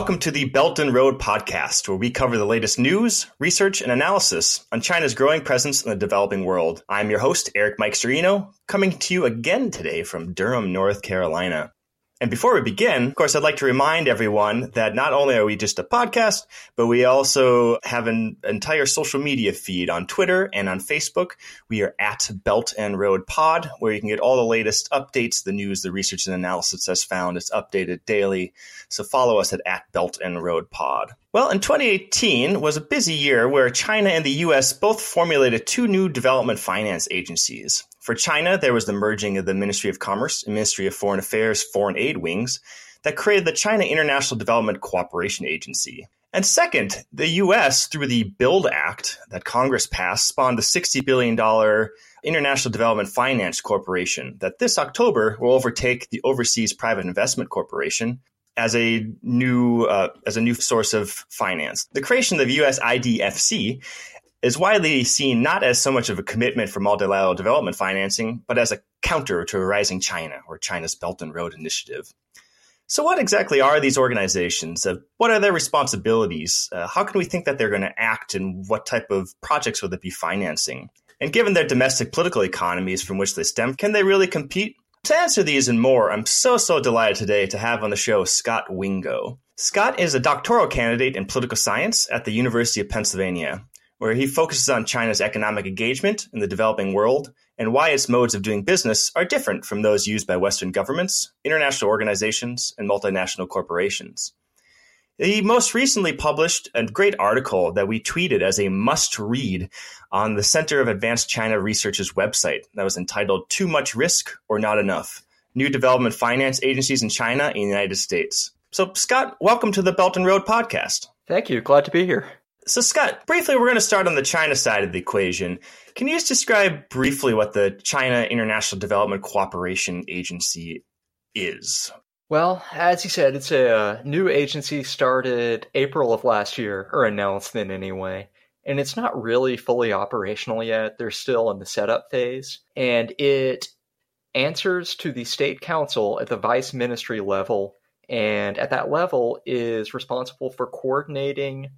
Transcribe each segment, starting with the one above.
Welcome to the Belt and Road podcast, where we cover the latest news, research, and analysis on China's growing presence in the developing world. I'm your host, Erik Myxter-Iino, coming to you again today from Durham, North Carolina. And before we begin, of course, I'd like to remind everyone that not only are we just a podcast, but we also have an entire social media feed on Twitter and on Facebook. We are at Belt and Road Pod, where you can get all the latest updates, the news, the research and analysis that's found. It's updated daily. So follow us at, at Belt and Road Pod. Well, in 2018 was a busy year where China and the US both formulated two new development finance agencies. For China, there was the merging of the Ministry of Commerce and Ministry of Foreign Affairs foreign aid wings that created the China International Development Cooperation Agency. And second, the US, through the BUILD Act that Congress passed, spawned the $60 billion International Development Finance Corporation that this October will overtake the Overseas Private Investment Corporation as a new uh, as a new source of finance. The creation of the US IDFC is widely seen not as so much of a commitment for multilateral development financing, but as a counter to a rising China or China's Belt and Road Initiative. So, what exactly are these organizations? Uh, what are their responsibilities? Uh, how can we think that they're going to act, and what type of projects will they be financing? And given their domestic political economies from which they stem, can they really compete? To answer these and more, I'm so, so delighted today to have on the show Scott Wingo. Scott is a doctoral candidate in political science at the University of Pennsylvania where he focuses on China's economic engagement in the developing world and why its modes of doing business are different from those used by Western governments, international organizations, and multinational corporations. He most recently published a great article that we tweeted as a must read on the Center of Advanced China Research's website that was entitled Too Much Risk or Not Enough New Development Finance Agencies in China and the United States. So, Scott, welcome to the Belt and Road podcast. Thank you. Glad to be here. So, Scott, briefly, we're going to start on the China side of the equation. Can you just describe briefly what the China International Development Cooperation Agency is? Well, as you said, it's a uh, new agency started April of last year, or announced then anyway. And it's not really fully operational yet. They're still in the setup phase. And it answers to the state council at the vice ministry level. And at that level is responsible for coordinating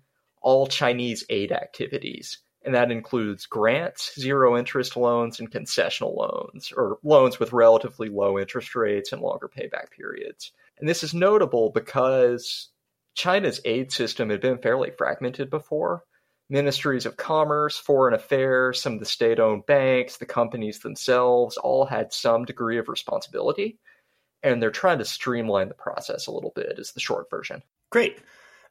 all Chinese aid activities. And that includes grants, zero interest loans, and concessional loans, or loans with relatively low interest rates and longer payback periods. And this is notable because China's aid system had been fairly fragmented before. Ministries of Commerce, Foreign Affairs, some of the state owned banks, the companies themselves all had some degree of responsibility. And they're trying to streamline the process a little bit, is the short version. Great.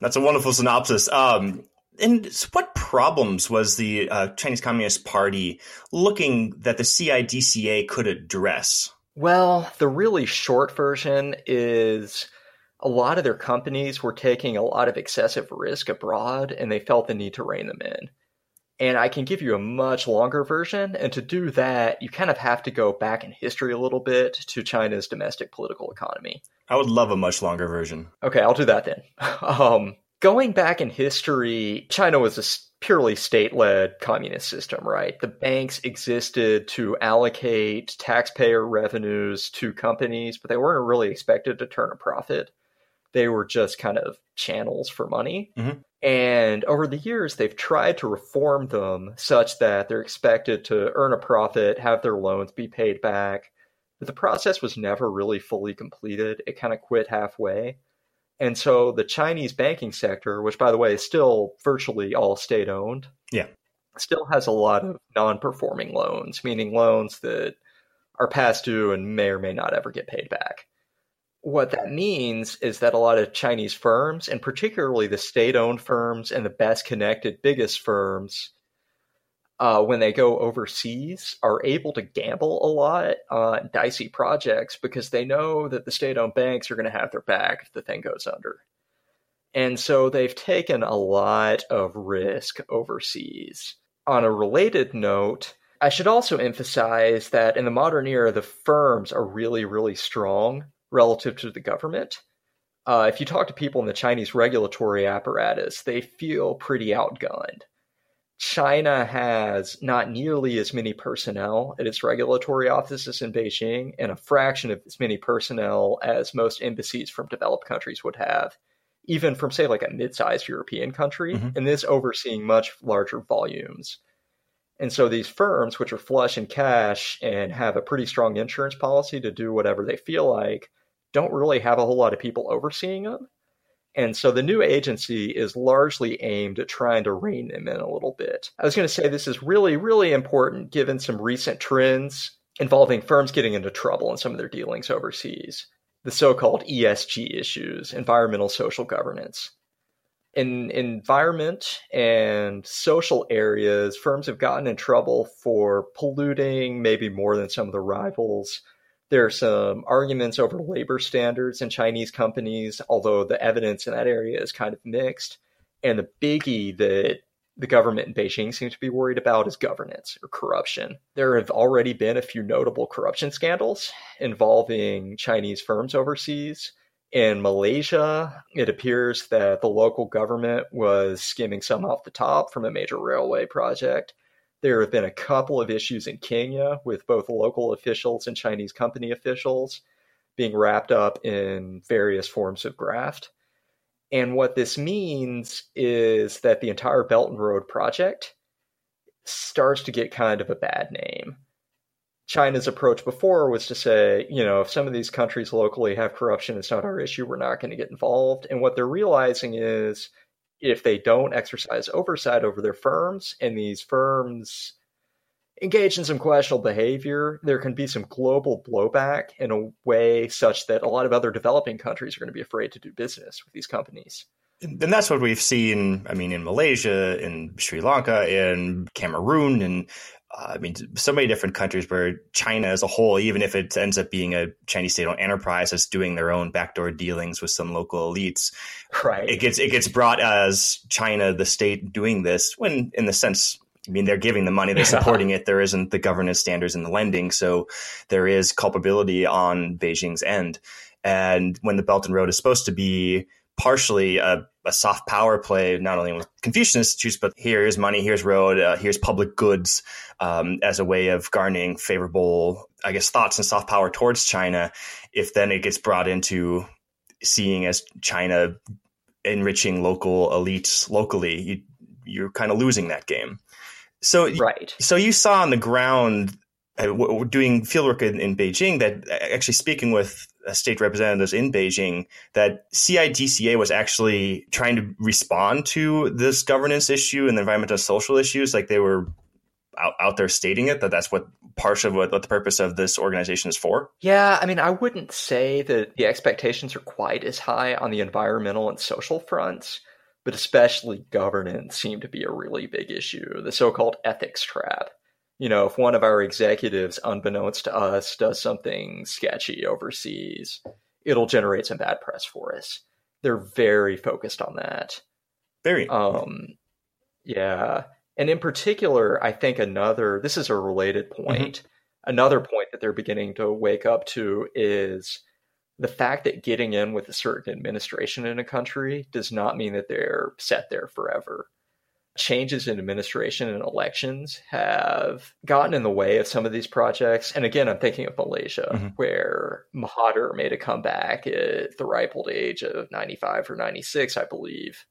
That's a wonderful synopsis. Um, and what problems was the uh, Chinese Communist Party looking that the CIDCA could address? Well, the really short version is a lot of their companies were taking a lot of excessive risk abroad and they felt the need to rein them in. And I can give you a much longer version. And to do that, you kind of have to go back in history a little bit to China's domestic political economy. I would love a much longer version. Okay, I'll do that then. um, going back in history, China was a purely state led communist system, right? The banks existed to allocate taxpayer revenues to companies, but they weren't really expected to turn a profit. They were just kind of channels for money. Mm-hmm. And over the years, they've tried to reform them such that they're expected to earn a profit, have their loans be paid back. But the process was never really fully completed. It kind of quit halfway. And so the Chinese banking sector, which by the way is still virtually all state owned, yeah, still has a lot of non-performing loans, meaning loans that are past due and may or may not ever get paid back what that means is that a lot of Chinese firms, and particularly the state owned firms and the best connected, biggest firms, uh, when they go overseas, are able to gamble a lot on dicey projects because they know that the state owned banks are going to have their back if the thing goes under. And so they've taken a lot of risk overseas. On a related note, I should also emphasize that in the modern era, the firms are really, really strong relative to the government. Uh, if you talk to people in the Chinese regulatory apparatus, they feel pretty outgunned. China has not nearly as many personnel at its regulatory offices in Beijing and a fraction of as many personnel as most embassies from developed countries would have. even from, say, like a mid sized European country, mm-hmm. and this overseeing much larger volumes. And so these firms, which are flush in cash and have a pretty strong insurance policy to do whatever they feel like, don't really have a whole lot of people overseeing them. And so the new agency is largely aimed at trying to rein them in a little bit. I was going to say this is really, really important given some recent trends involving firms getting into trouble in some of their dealings overseas. The so called ESG issues, environmental social governance in environment and social areas, firms have gotten in trouble for polluting maybe more than some of the rivals. There are some arguments over labor standards in Chinese companies, although the evidence in that area is kind of mixed. And the biggie that the government in Beijing seems to be worried about is governance or corruption. There have already been a few notable corruption scandals involving Chinese firms overseas. In Malaysia, it appears that the local government was skimming some off the top from a major railway project. There have been a couple of issues in Kenya with both local officials and Chinese company officials being wrapped up in various forms of graft. And what this means is that the entire Belt and Road project starts to get kind of a bad name. China's approach before was to say, you know, if some of these countries locally have corruption, it's not our issue. We're not going to get involved. And what they're realizing is if they don't exercise oversight over their firms and these firms engage in some questionable behavior, there can be some global blowback in a way such that a lot of other developing countries are going to be afraid to do business with these companies. And that's what we've seen. I mean, in Malaysia, in Sri Lanka, in Cameroon, and uh, I mean, so many different countries where China as a whole, even if it ends up being a Chinese state-owned enterprise that's doing their own backdoor dealings with some local elites, right? It gets it gets brought as China, the state, doing this when, in the sense, I mean, they're giving the money, they're supporting it. There isn't the governance standards in the lending, so there is culpability on Beijing's end. And when the Belt and Road is supposed to be partially a, a, soft power play, not only with Confucian institutes, but here's money, here's road, uh, here's public goods um, as a way of garnering favorable, I guess, thoughts and soft power towards China. If then it gets brought into seeing as China enriching local elites locally, you, you're kind of losing that game. So, right. So you saw on the ground doing fieldwork in, in Beijing that actually speaking with uh, state representatives in Beijing that CIDCA was actually trying to respond to this governance issue and the environmental social issues. Like they were out, out there stating it, that that's what part of what, what the purpose of this organization is for. Yeah, I mean, I wouldn't say that the expectations are quite as high on the environmental and social fronts, but especially governance seemed to be a really big issue. The so called ethics trap you know, if one of our executives, unbeknownst to us, does something sketchy overseas, it'll generate some bad press for us. They're very focused on that. Very. Um, yeah. And in particular, I think another, this is a related mm-hmm. point. Mm-hmm. Another point that they're beginning to wake up to is the fact that getting in with a certain administration in a country does not mean that they're set there forever changes in administration and elections have gotten in the way of some of these projects. And again, I'm thinking of Malaysia, mm-hmm. where Mahathir made a comeback at the ripe old age of 95 or 96, I believe,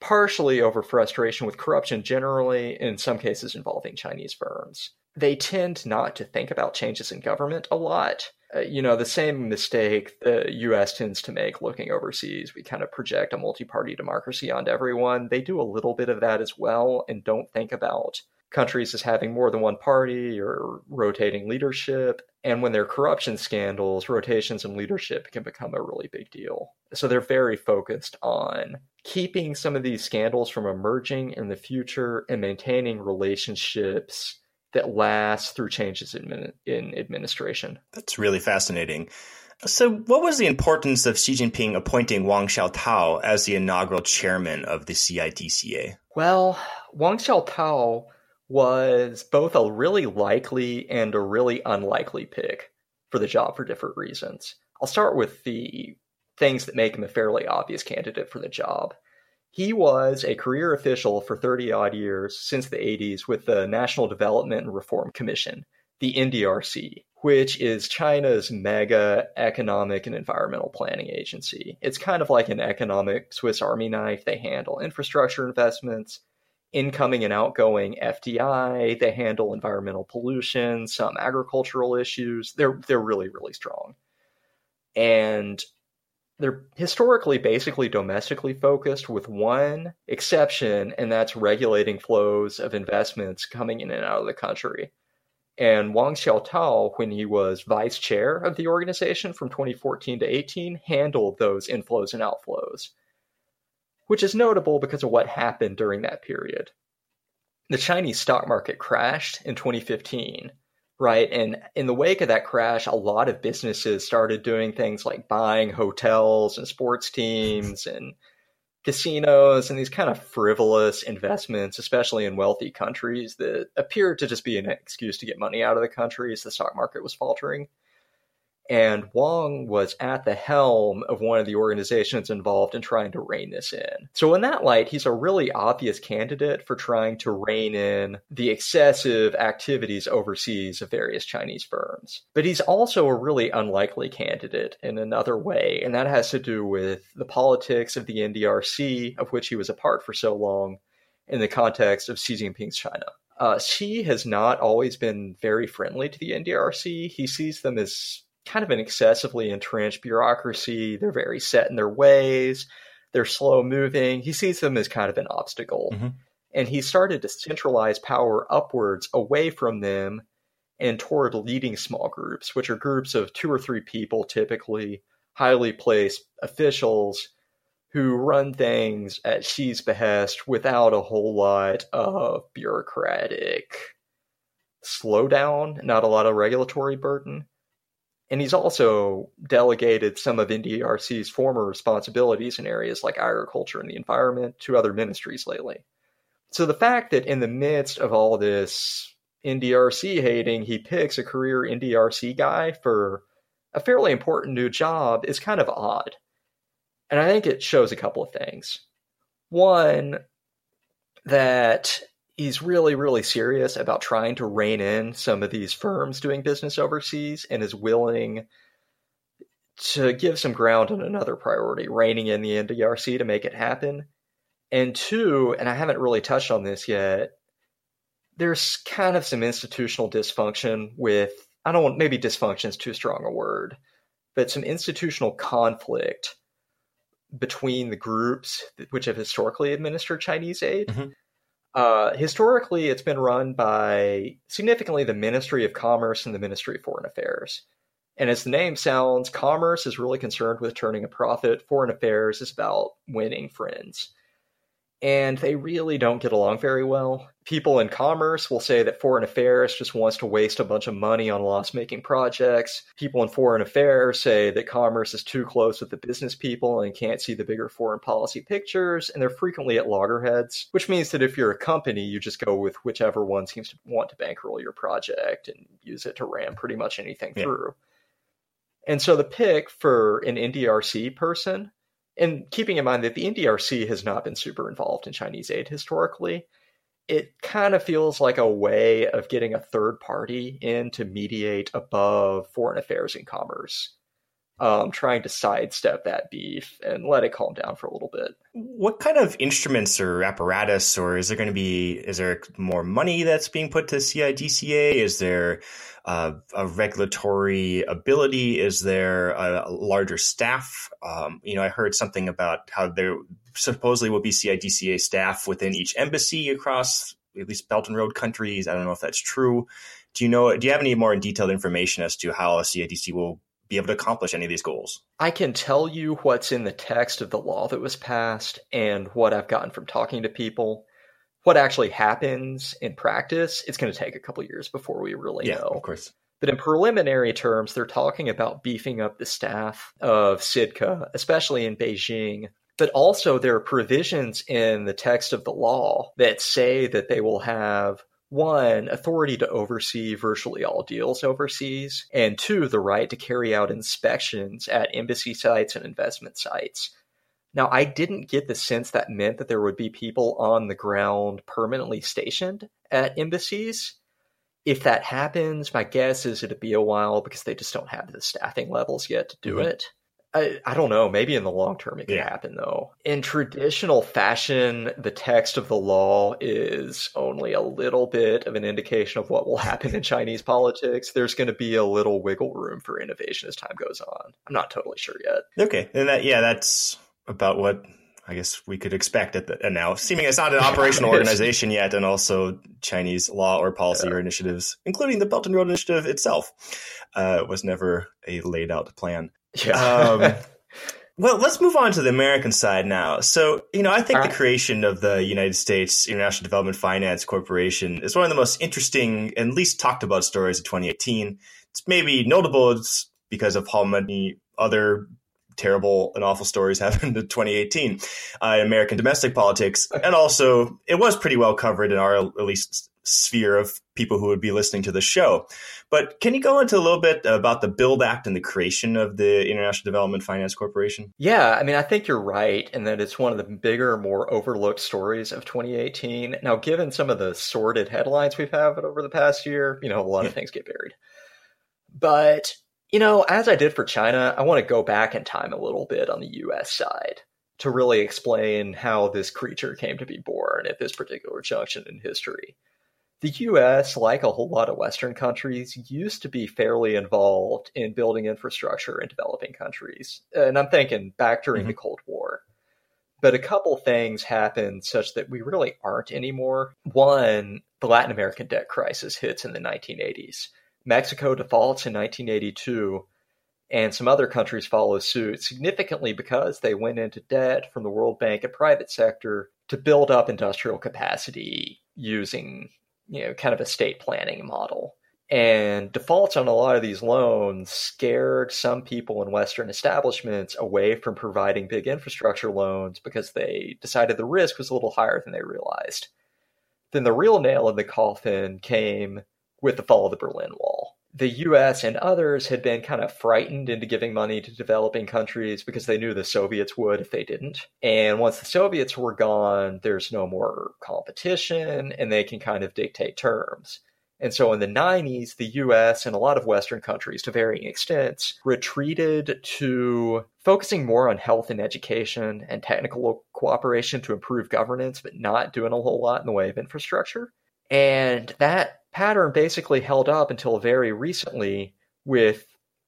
partially over frustration with corruption generally, in some cases involving Chinese firms. They tend not to think about changes in government a lot uh, you know, the same mistake the US tends to make looking overseas. We kind of project a multi party democracy onto everyone. They do a little bit of that as well and don't think about countries as having more than one party or rotating leadership. And when there are corruption scandals, rotations in leadership can become a really big deal. So they're very focused on keeping some of these scandals from emerging in the future and maintaining relationships that lasts through changes in, in administration. That's really fascinating. So, what was the importance of Xi Jinping appointing Wang Xiaotao as the inaugural chairman of the CIDCA? Well, Wang Xiaotao was both a really likely and a really unlikely pick for the job for different reasons. I'll start with the things that make him a fairly obvious candidate for the job. He was a career official for 30 odd years since the 80s with the National Development and Reform Commission, the NDRC, which is China's mega economic and environmental planning agency. It's kind of like an economic Swiss Army knife. They handle infrastructure investments, incoming and outgoing FDI. They handle environmental pollution, some agricultural issues. They're they're really really strong, and they're historically basically domestically focused, with one exception, and that's regulating flows of investments coming in and out of the country. And Wang Xiaotao, when he was vice chair of the organization from 2014 to 18, handled those inflows and outflows, which is notable because of what happened during that period. The Chinese stock market crashed in 2015, right? And in the wake of that crash, a lot of businesses started doing things like buying hotels and sports teams and casinos and these kind of frivolous investments, especially in wealthy countries that appeared to just be an excuse to get money out of the country as the stock market was faltering and Wang was at the helm of one of the organizations involved in trying to rein this in. So, in that light, he's a really obvious candidate for trying to rein in the excessive activities overseas of various Chinese firms. But he's also a really unlikely candidate in another way, and that has to do with the politics of the NDRC, of which he was a part for so long, in the context of Xi Jinping's China. Uh, Xi has not always been very friendly to the NDRC. He sees them as kind of an excessively entrenched bureaucracy. They're very set in their ways. They're slow moving. He sees them as kind of an obstacle. Mm-hmm. And he started to centralize power upwards away from them and toward leading small groups, which are groups of two or three people, typically highly placed officials who run things at Xi's behest without a whole lot of bureaucratic slowdown, not a lot of regulatory burden. And he's also delegated some of NDRC's former responsibilities in areas like agriculture and the environment to other ministries lately. So the fact that in the midst of all this NDRC hating, he picks a career NDRC guy for a fairly important new job is kind of odd. And I think it shows a couple of things. One, that he's really, really serious about trying to rein in some of these firms doing business overseas and is willing to give some ground on another priority, reining in the NDRC to make it happen. And two, and I haven't really touched on this yet, there's kind of some institutional dysfunction with, I don't want, maybe dysfunction is too strong a word, but some institutional conflict between the groups which have historically administered Chinese aid. Mm-hmm. Uh, historically, it's been run by significantly the Ministry of Commerce and the Ministry of Foreign Affairs. And as the name sounds, commerce is really concerned with turning a profit. Foreign affairs is about winning friends and they really don't get along very well. People in commerce will say that foreign affairs just wants to waste a bunch of money on loss making projects. People in foreign affairs say that commerce is too close with the business people and can't see the bigger foreign policy pictures, and they're frequently at loggerheads, which means that if you're a company, you just go with whichever one seems to want to bankroll your project and use it to ram pretty much anything yeah. through. And so the pick for an NDRC person and keeping in mind that the NDRC has not been super involved in Chinese aid historically, it kind of feels like a way of getting a third party in to mediate above foreign affairs and commerce um, trying to sidestep that beef and let it calm down for a little bit. What kind of instruments or apparatus, or is there going to be, is there more money that's being put to CIDCA? Is there uh, a regulatory ability? Is there a, larger staff? Um, you know, I heard something about how there supposedly will be CIDCA staff within each embassy across at least Belt and Road countries. I don't know if that's true. Do you know? Do you have any more detailed information as to how a CIDC will be able to accomplish any of these goals? I can tell you what's in the text of the law that was passed and what I've gotten from talking to people. What actually happens in practice, it's going to take a couple years before we really yeah, know. Of course. But in preliminary terms, they're talking about beefing up the staff of CIDCA, especially in Beijing. But also, there are provisions in the text of the law that say that they will have one, authority to oversee virtually all deals overseas, and two, the right to carry out inspections at embassy sites and investment sites. Now, I didn't get the sense that meant that there would be people on the ground permanently stationed at embassies. If that happens, my guess is it'll be a while because they just don't have the staffing levels yet to do mm-hmm. it. I, I don't know. Maybe in the long term it could yeah. happen though. In traditional fashion, the text of the law is only a little bit of an indication of what will happen in Chinese politics. There's going to be a little wiggle room for innovation as time goes on. I'm not totally sure yet. Okay, and that yeah, that's about what I guess we could expect at the and now seeming it's not an operational organization yet, and also Chinese law or policy yeah. or initiatives, including the Belt and Road Initiative itself, uh, was never a laid out plan. Yeah. Um, well, let's move on to the American side now. So, you know, I think the creation of the United States International Development Finance Corporation is one of the most interesting and least talked about stories of 2018. It's maybe notable because of how many other terrible and awful stories happened in 2018 uh, in American domestic politics. And also, it was pretty well covered in our, at least, sphere of people who would be listening to the show. But can you go into a little bit about the Build Act and the creation of the International Development Finance Corporation? Yeah, I mean, I think you're right in that it's one of the bigger, more overlooked stories of 2018. Now, given some of the sordid headlines we've had over the past year, you know, a lot of things get buried. But, you know, as I did for China, I want to go back in time a little bit on the US side to really explain how this creature came to be born at this particular junction in history the US, like a whole lot of Western countries, used to be fairly involved in building infrastructure in developing countries. And I'm thinking back during mm-hmm. the Cold War. But a couple things happened such that we really aren't anymore. One, the Latin American debt crisis hits in the 1980s. Mexico defaults in 1982, and some other countries follow suit significantly because they went into debt from the World Bank and private sector to build up industrial capacity using you know, kind of estate planning model. And defaults on a lot of these loans scared some people in Western establishments away from providing big infrastructure loans because they decided the risk was a little higher than they realized. Then the real nail in the coffin came with the fall of the Berlin Wall the US and others had been kind of frightened into giving money to developing countries because they knew the Soviets would if they didn't. And once the Soviets were gone, there's no more competition and they can kind of dictate terms. And so in the 90s, the US and a lot of Western countries, to varying extents, retreated to focusing more on health and education and technical cooperation to improve governance, but not doing a whole lot in the way of infrastructure. And that pattern basically held up until very recently with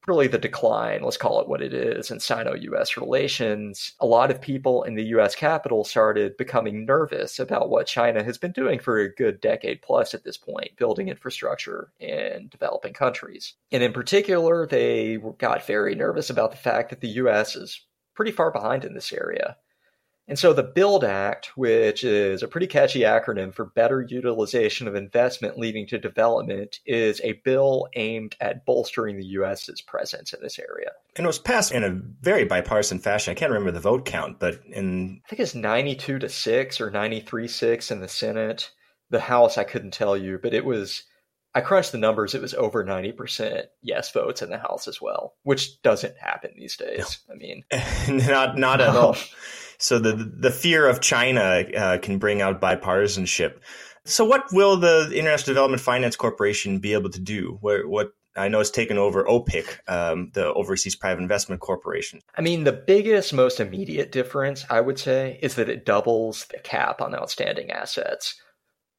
really the decline, let's call it what it is, in Sino US relations. A lot of people in the US capital started becoming nervous about what China has been doing for a good decade plus at this point, building infrastructure in developing countries. And in particular, they got very nervous about the fact that the US is pretty far behind in this area. And so the BUILD Act, which is a pretty catchy acronym for Better Utilization of Investment Leading to Development, is a bill aimed at bolstering the U.S.'s presence in this area. And it was passed in a very bipartisan fashion. I can't remember the vote count, but in. I think it's 92 to 6 or 93 6 in the Senate. The House, I couldn't tell you, but it was. I crunched the numbers. It was over 90% yes votes in the House as well, which doesn't happen these days. I mean, not, not at all. So the the fear of China uh, can bring out bipartisanship. So what will the International Development Finance Corporation be able to do? What, what I know it's taken over OPIC, um, the Overseas Private Investment Corporation. I mean, the biggest, most immediate difference, I would say, is that it doubles the cap on outstanding assets.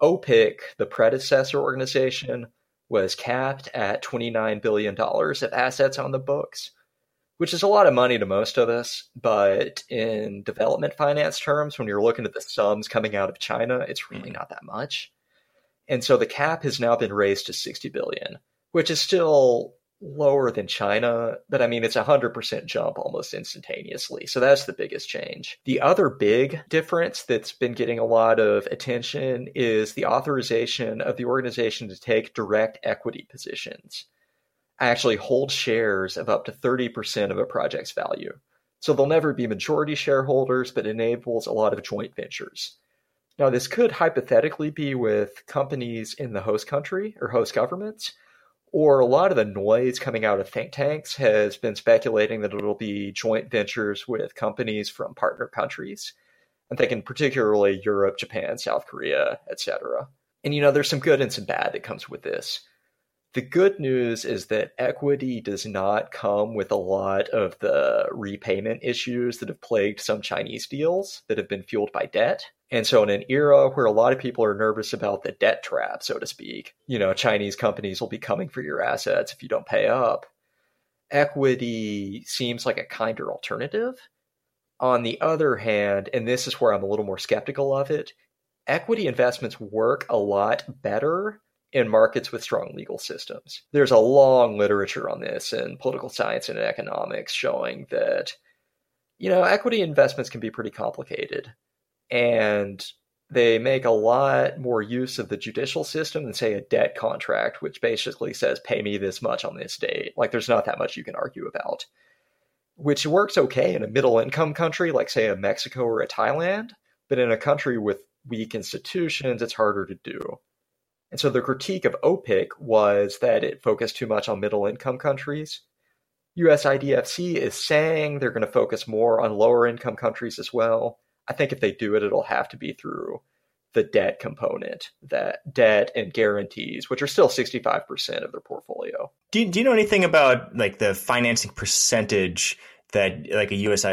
OPIC, the predecessor organization, was capped at $29 billion of assets on the books which is a lot of money to most of us. But in development finance terms, when you're looking at the sums coming out of China, it's really mm. not that much. And so the cap has now been raised to 60 billion, which is still lower than China, but I mean, it's a 100% jump almost instantaneously. So that's the biggest change. The other big difference that's been getting a lot of attention is the authorization of the organization to take direct equity positions actually hold shares of up to 30% of a project's value. So they'll never be majority shareholders, but enables a lot of joint ventures. Now, this could hypothetically be with companies in the host country or host governments, or a lot of the noise coming out of think tanks has been speculating that it'll be joint ventures with companies from partner countries. I'm thinking particularly Europe, Japan, South Korea, etc. And you know, there's some good and some bad that comes with this. The good news is that equity does not come with a lot of the repayment issues that have plagued some Chinese deals that have been fueled by debt. And so, in an era where a lot of people are nervous about the debt trap, so to speak, you know, Chinese companies will be coming for your assets if you don't pay up. Equity seems like a kinder alternative. On the other hand, and this is where I'm a little more skeptical of it, equity investments work a lot better in markets with strong legal systems. There's a long literature on this in political science and economics showing that, you know, equity investments can be pretty complicated. And they make a lot more use of the judicial system than, say, a debt contract, which basically says, pay me this much on this date. Like, there's not that much you can argue about, which works okay in a middle income country like, say, a Mexico or a Thailand. But in a country with weak institutions, it's harder to do. And so the critique of OPIC was that it focused too much on middle income countries. USIDFC is saying they're going to focus more on lower income countries as well. I think if they do it, it'll have to be through the debt component, that debt and guarantees, which are still 65% of their portfolio. Do you, do you know anything about like the financing percentage that like a US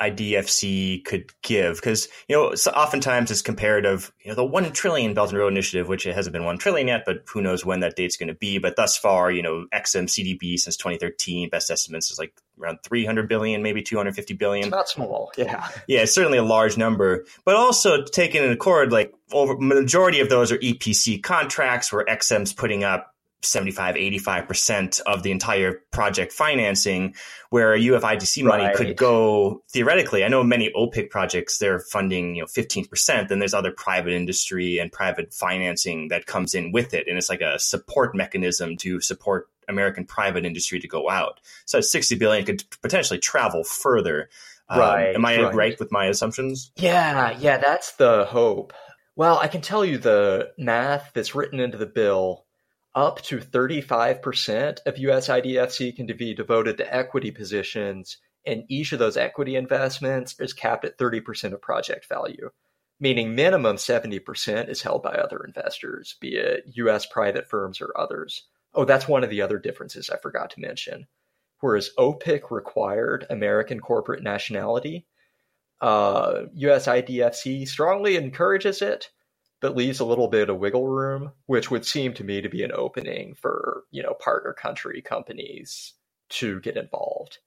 IDFC could give because you know so oftentimes it's comparative. You know the one trillion Belt and Road Initiative, which it hasn't been one trillion yet, but who knows when that date's going to be. But thus far, you know Exim CDB since 2013, best estimates is like around 300 billion, maybe 250 billion. It's not small, yeah. Yeah, it's certainly a large number, but also taken in accord, like over majority of those are EPC contracts where Exim's putting up 75, 85% of the entire project financing, where USIDFC money right. could go theoretically. I know many OPIC projects, they're funding, you know, 15%. Then there's other private industry and private financing that comes in with it. And it's like a support mechanism to support American private industry to go out. So 60 billion could potentially travel further. Um, right. Um, am I right. right with my assumptions? Yeah. Yeah. That's the hope. Well, I can tell you the math that's written into the bill up to 35% of USIDFC can be devoted to equity positions, and each of those equity investments is capped at 30% of project value, meaning minimum 70% is held by other investors, be it US private firms or others. Oh, that's one of the other differences I forgot to mention. Whereas OPIC required American corporate nationality, uh, USIDFC strongly encourages it but leaves a little bit of wiggle room, which would seem to me to be an opening for, you know, partner country companies to get involved.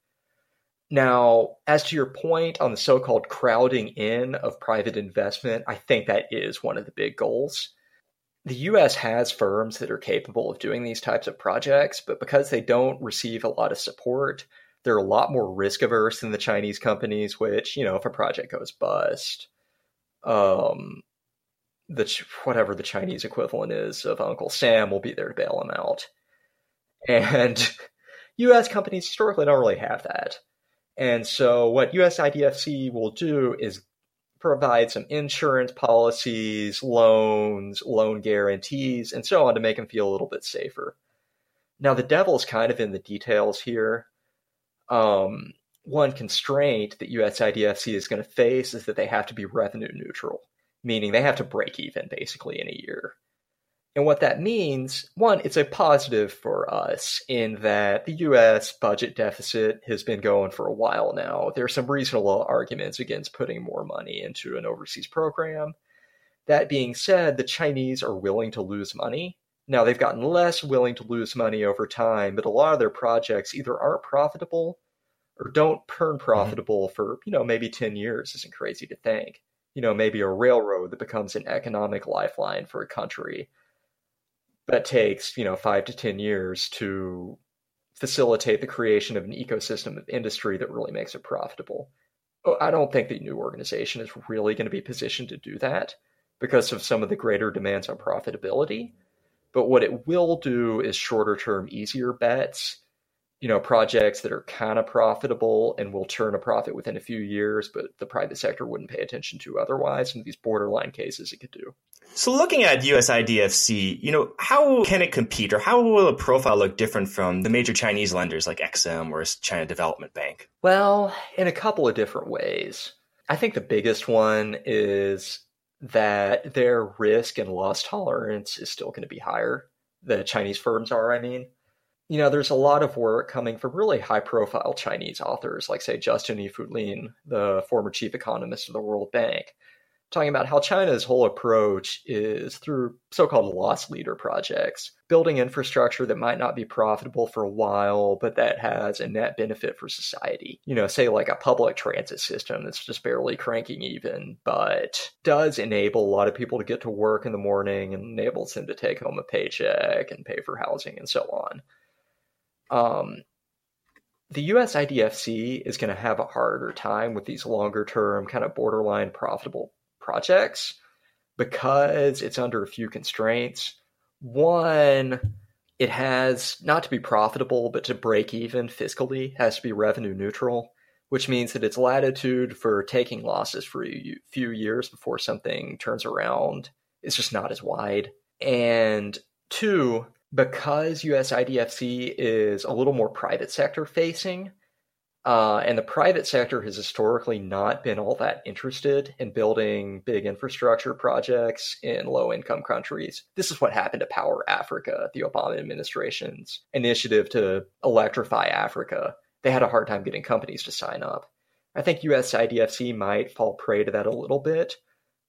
Now, as to your point on the so called crowding in of private investment, I think that is one of the big goals. The US has firms that are capable of doing these types of projects, but because they don't receive a lot of support, they're a lot more risk averse than the Chinese companies, which, you know, if a project goes bust, um, the whatever the Chinese equivalent is of Uncle Sam will be there to bail him out. And U.S. companies historically don't really have that. And so what US IDFC will do is provide some insurance policies, loans, loan guarantees, and so on to make them feel a little bit safer. Now the devil's kind of in the details here. Um, one constraint that US IDFC is going to face is that they have to be revenue neutral meaning they have to break even basically in a year. And what that means, one, it's a positive for us in that the US budget deficit has been going for a while now. There are some reasonable arguments against putting more money into an overseas program. That being said, the Chinese are willing to lose money. Now, they've gotten less willing to lose money over time, but a lot of their projects either aren't profitable or don't turn mm-hmm. profitable mm-hmm. for, you know, maybe 10 years. Isn't crazy to think you know, maybe a railroad that becomes an economic lifeline for a country that takes, you know, five to 10 years to facilitate the creation of an ecosystem of industry that really makes it profitable. Oh, I don't think the new organization is really going to be positioned to do that because of some of the greater demands on profitability. But what it will do is shorter term, easier bets you know projects that are kind of profitable and will turn a profit within a few years but the private sector wouldn't pay attention to otherwise some of these borderline cases it could do so looking at usidfc you know how can it compete or how will a profile look different from the major chinese lenders like exim or china development bank well in a couple of different ways i think the biggest one is that their risk and loss tolerance is still going to be higher. The Chinese firms are, I mean. You know, there's a lot of work coming from really high profile Chinese authors, like, say, Justin Yifu Lin, the former chief economist of the World Bank, talking about how China's whole approach is through so called loss leader projects, building infrastructure that might not be profitable for a while, but that has a net benefit for society. You know, say like a public transit system that's just barely cranking even, but does enable a lot of people to get to work in the morning and enables them to take home a paycheck and pay for housing and so on. Um, the US IDFC is going to have a harder time with these longer term, kind of borderline profitable projects because it's under a few constraints. One, it has not to be profitable, but to break even fiscally, has to be revenue neutral, which means that its latitude for taking losses for a few years before something turns around is just not as wide. And two, because US IDFC is a little more private sector facing, uh, and the private sector has historically not been all that interested in building big infrastructure projects in low income countries. This is what happened to Power Africa, the Obama administration's initiative to electrify Africa. They had a hard time getting companies to sign up. I think US IDFC might fall prey to that a little bit.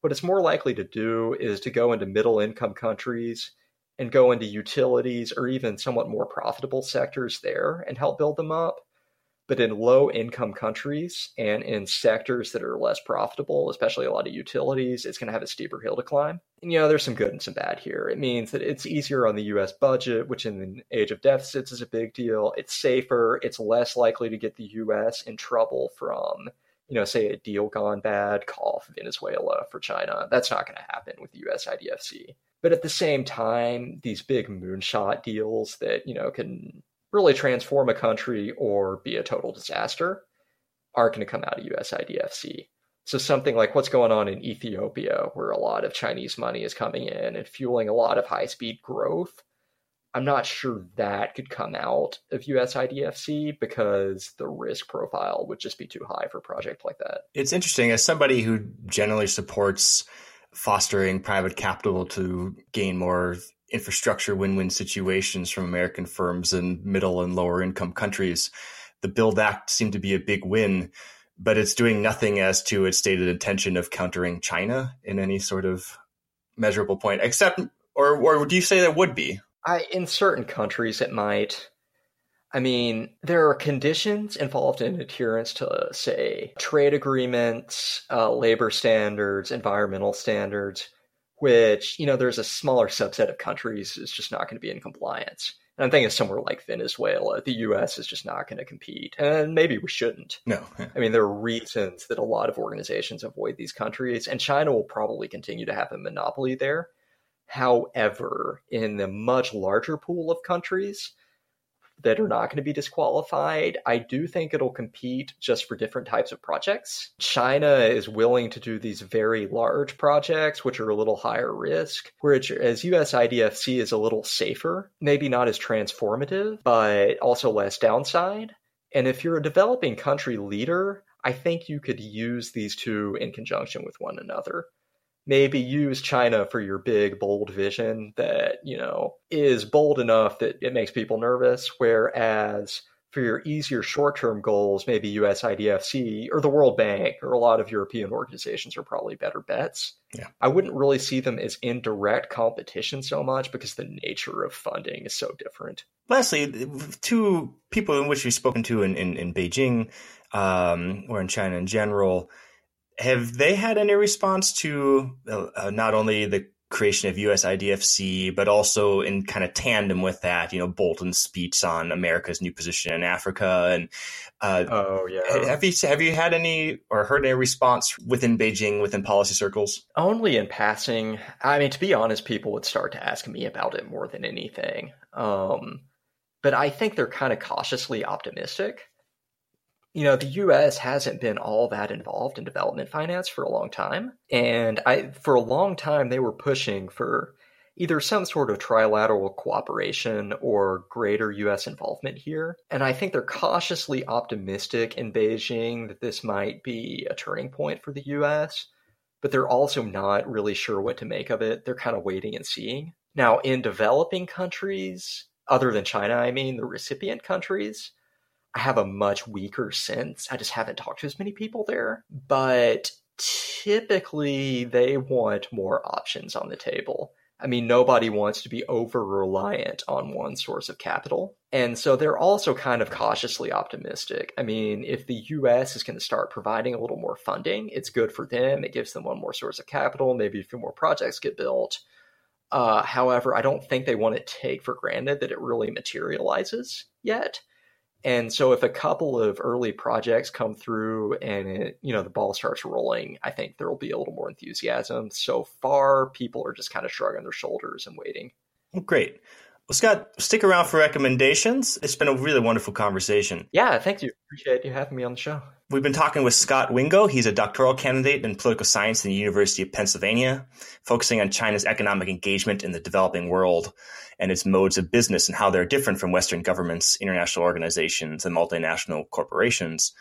What it's more likely to do is to go into middle income countries and go into utilities or even somewhat more profitable sectors there and help build them up but in low income countries and in sectors that are less profitable, especially a lot of utilities, it's going to have a steeper hill to climb. And, you know, there's some good and some bad here. It means that it's easier on the US budget, which in the age of deficits is a big deal. It's safer. It's less likely to get the US in trouble from, you know, say a deal gone bad, call Venezuela for China. That's not going to happen with the US IDFC. But at the same time, these big moonshot deals that, you know, can really transform a country or be a total disaster are going to come out of US IDFC. So something like what's going on in Ethiopia, where a lot of Chinese money is coming in and fueling a lot of high speed growth. I'm not sure that could come out of US IDFC because the risk profile would just be too high for a project like that. It's interesting as somebody who generally supports fostering private capital to gain more infrastructure win-win situations from American firms in middle and lower income countries. The Build Act seemed to be a big win, but it's doing nothing as to its stated intention of countering China in any sort of measurable point, except, or, or do you say there would be? I, in certain countries, it might. I mean, there are conditions involved in adherence to, say, trade agreements, uh, labor standards, environmental standards, which, you know, there's a smaller subset of countries is just not going to be in compliance. And I'm thinking somewhere like Venezuela, the US is just not going to compete. And maybe we shouldn't. No. I mean, there are reasons that a lot of organizations avoid these countries, and China will probably continue to have a monopoly there. However, in the much larger pool of countries, that are not going to be disqualified. I do think it'll compete just for different types of projects. China is willing to do these very large projects, which are a little higher risk, whereas US IDFC is a little safer, maybe not as transformative, but also less downside. And if you're a developing country leader, I think you could use these two in conjunction with one another maybe use China for your big, bold vision that, you know, is bold enough that it makes people nervous. Whereas for your easier short term goals, maybe US IDFC or the World Bank or a lot of European organizations are probably better bets. Yeah. I wouldn't really see them as in direct competition so much because the nature of funding is so different. Lastly, two people in which we've spoken to in, in, in Beijing um, or in China in general, have they had any response to uh, uh not only the creation of US IDFC, but also in kind of tandem with that, you know, Bolton's speech on America's new position in Africa, and uh, oh yeah, have you have you had any or heard any response within Beijing within policy circles? Only in passing. I mean, to be honest, people would start to ask me about it more than anything. Um, but I think they're kind of cautiously optimistic you know, the US hasn't been all that involved in development finance for a long time. And I for a long time they were pushing for either some sort of trilateral cooperation or greater US involvement here. And I think they're cautiously optimistic in Beijing that this might be a turning point for the US. but they're also not really sure what to make of it. They're kind of waiting and seeing. Now, in developing countries, other than China, I mean, the recipient countries, I have a much weaker sense. I just haven't talked to as many people there. But typically, they want more options on the table. I mean, nobody wants to be over reliant on one source of capital. And so they're also kind of cautiously optimistic. I mean, if the US is going to start providing a little more funding, it's good for them. It gives them one more source of capital. Maybe a few more projects get built. Uh, however, I don't think they want to take for granted that it really materializes yet. And so if a couple of early projects come through and it, you know the ball starts rolling, I think there will be a little more enthusiasm. So far, people are just kind of shrugging their shoulders and waiting. Well, great. Well, Scott, stick around for recommendations. It's been a really wonderful conversation. Yeah, thank you. Appreciate you having me on the show. We've been talking with Scott Wingo. He's a doctoral candidate in political science in the University of Pennsylvania, focusing on China's economic engagement in the developing world and its modes of business and how they're different from Western governments, international organizations, and multinational corporations.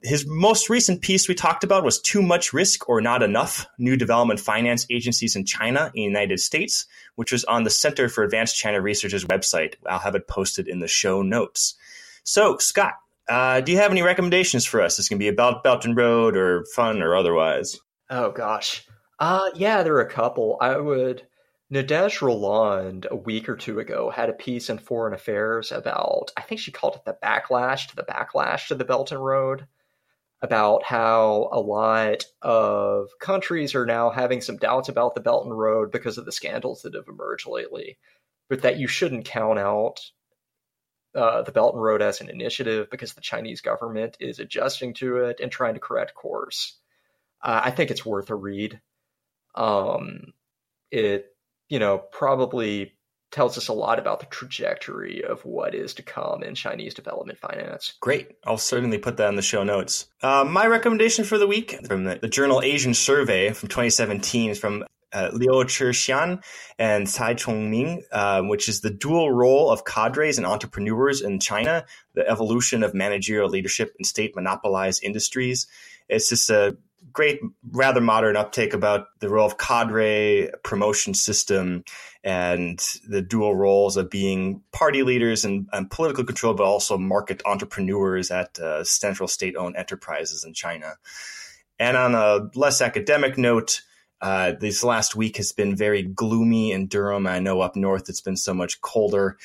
His most recent piece we talked about was Too Much Risk or Not Enough New Development Finance Agencies in China in the United States, which was on the Center for Advanced China Research's website. I'll have it posted in the show notes. So, Scott, uh, do you have any recommendations for us? This can be about Belt and Road or fun or otherwise. Oh, gosh. Uh, yeah, there are a couple. I would. Nadège Rolland, a week or two ago, had a piece in Foreign Affairs about, I think she called it the backlash to the backlash to the Belt and Road about how a lot of countries are now having some doubts about the Belt and Road because of the scandals that have emerged lately, but that you shouldn't count out uh, the Belt and Road as an initiative because the Chinese government is adjusting to it and trying to correct course. Uh, I think it's worth a read. Um, it, you know, probably tells us a lot about the trajectory of what is to come in Chinese development finance. Great. I'll certainly put that in the show notes. Uh, my recommendation for the week from the, the, journal Asian Survey from 2017 is from uh, Liou Chih-shian and Tsai Chung-ming, uh, which is the dual role of cadres and entrepreneurs in China, the evolution of managerial leadership in state monopolized industries. It's just a great, rather modern uptake about the role of cadre promotion system and the dual roles of being party leaders and, and political control, but also market entrepreneurs at uh, central state owned enterprises in China. And on a less academic note, uh, this last week has been very gloomy in Durham. I know up north it's been so much colder.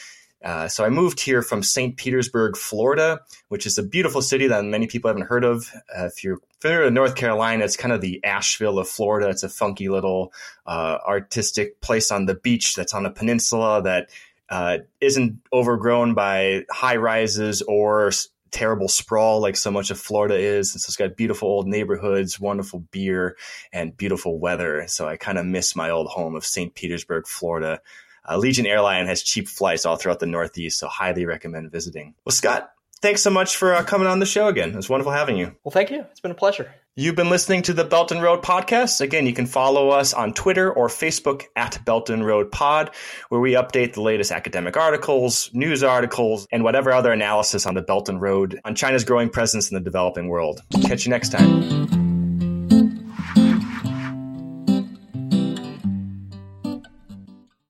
Uh, so I moved here from St. Petersburg, Florida, which is a beautiful city that many people haven't heard of. Uh, if you're familiar with North Carolina, it's kind of the Asheville of Florida. It's a funky little uh, artistic place on the beach that's on a peninsula that uh, not overgrown by high rises or terrible sprawl like so much of Florida is. And so it's got beautiful old neighborhoods, wonderful beer, and beautiful weather. So I kind of miss my old home of St. Petersburg, Florida. Uh, Allegiant Airline has cheap flights all throughout the Northeast, so highly recommend visiting. Well, Scott, thanks so much for uh, coming on the show again. It was wonderful having you. Well, thank you. It's been a pleasure. You've been listening to the Belt and Road podcast. Again, you can follow us on Twitter or Facebook at Belt and Road Pod, where we update the latest academic articles, news articles, and whatever other analysis on the Belt and Road on China's growing presence in the developing world. Catch you next time.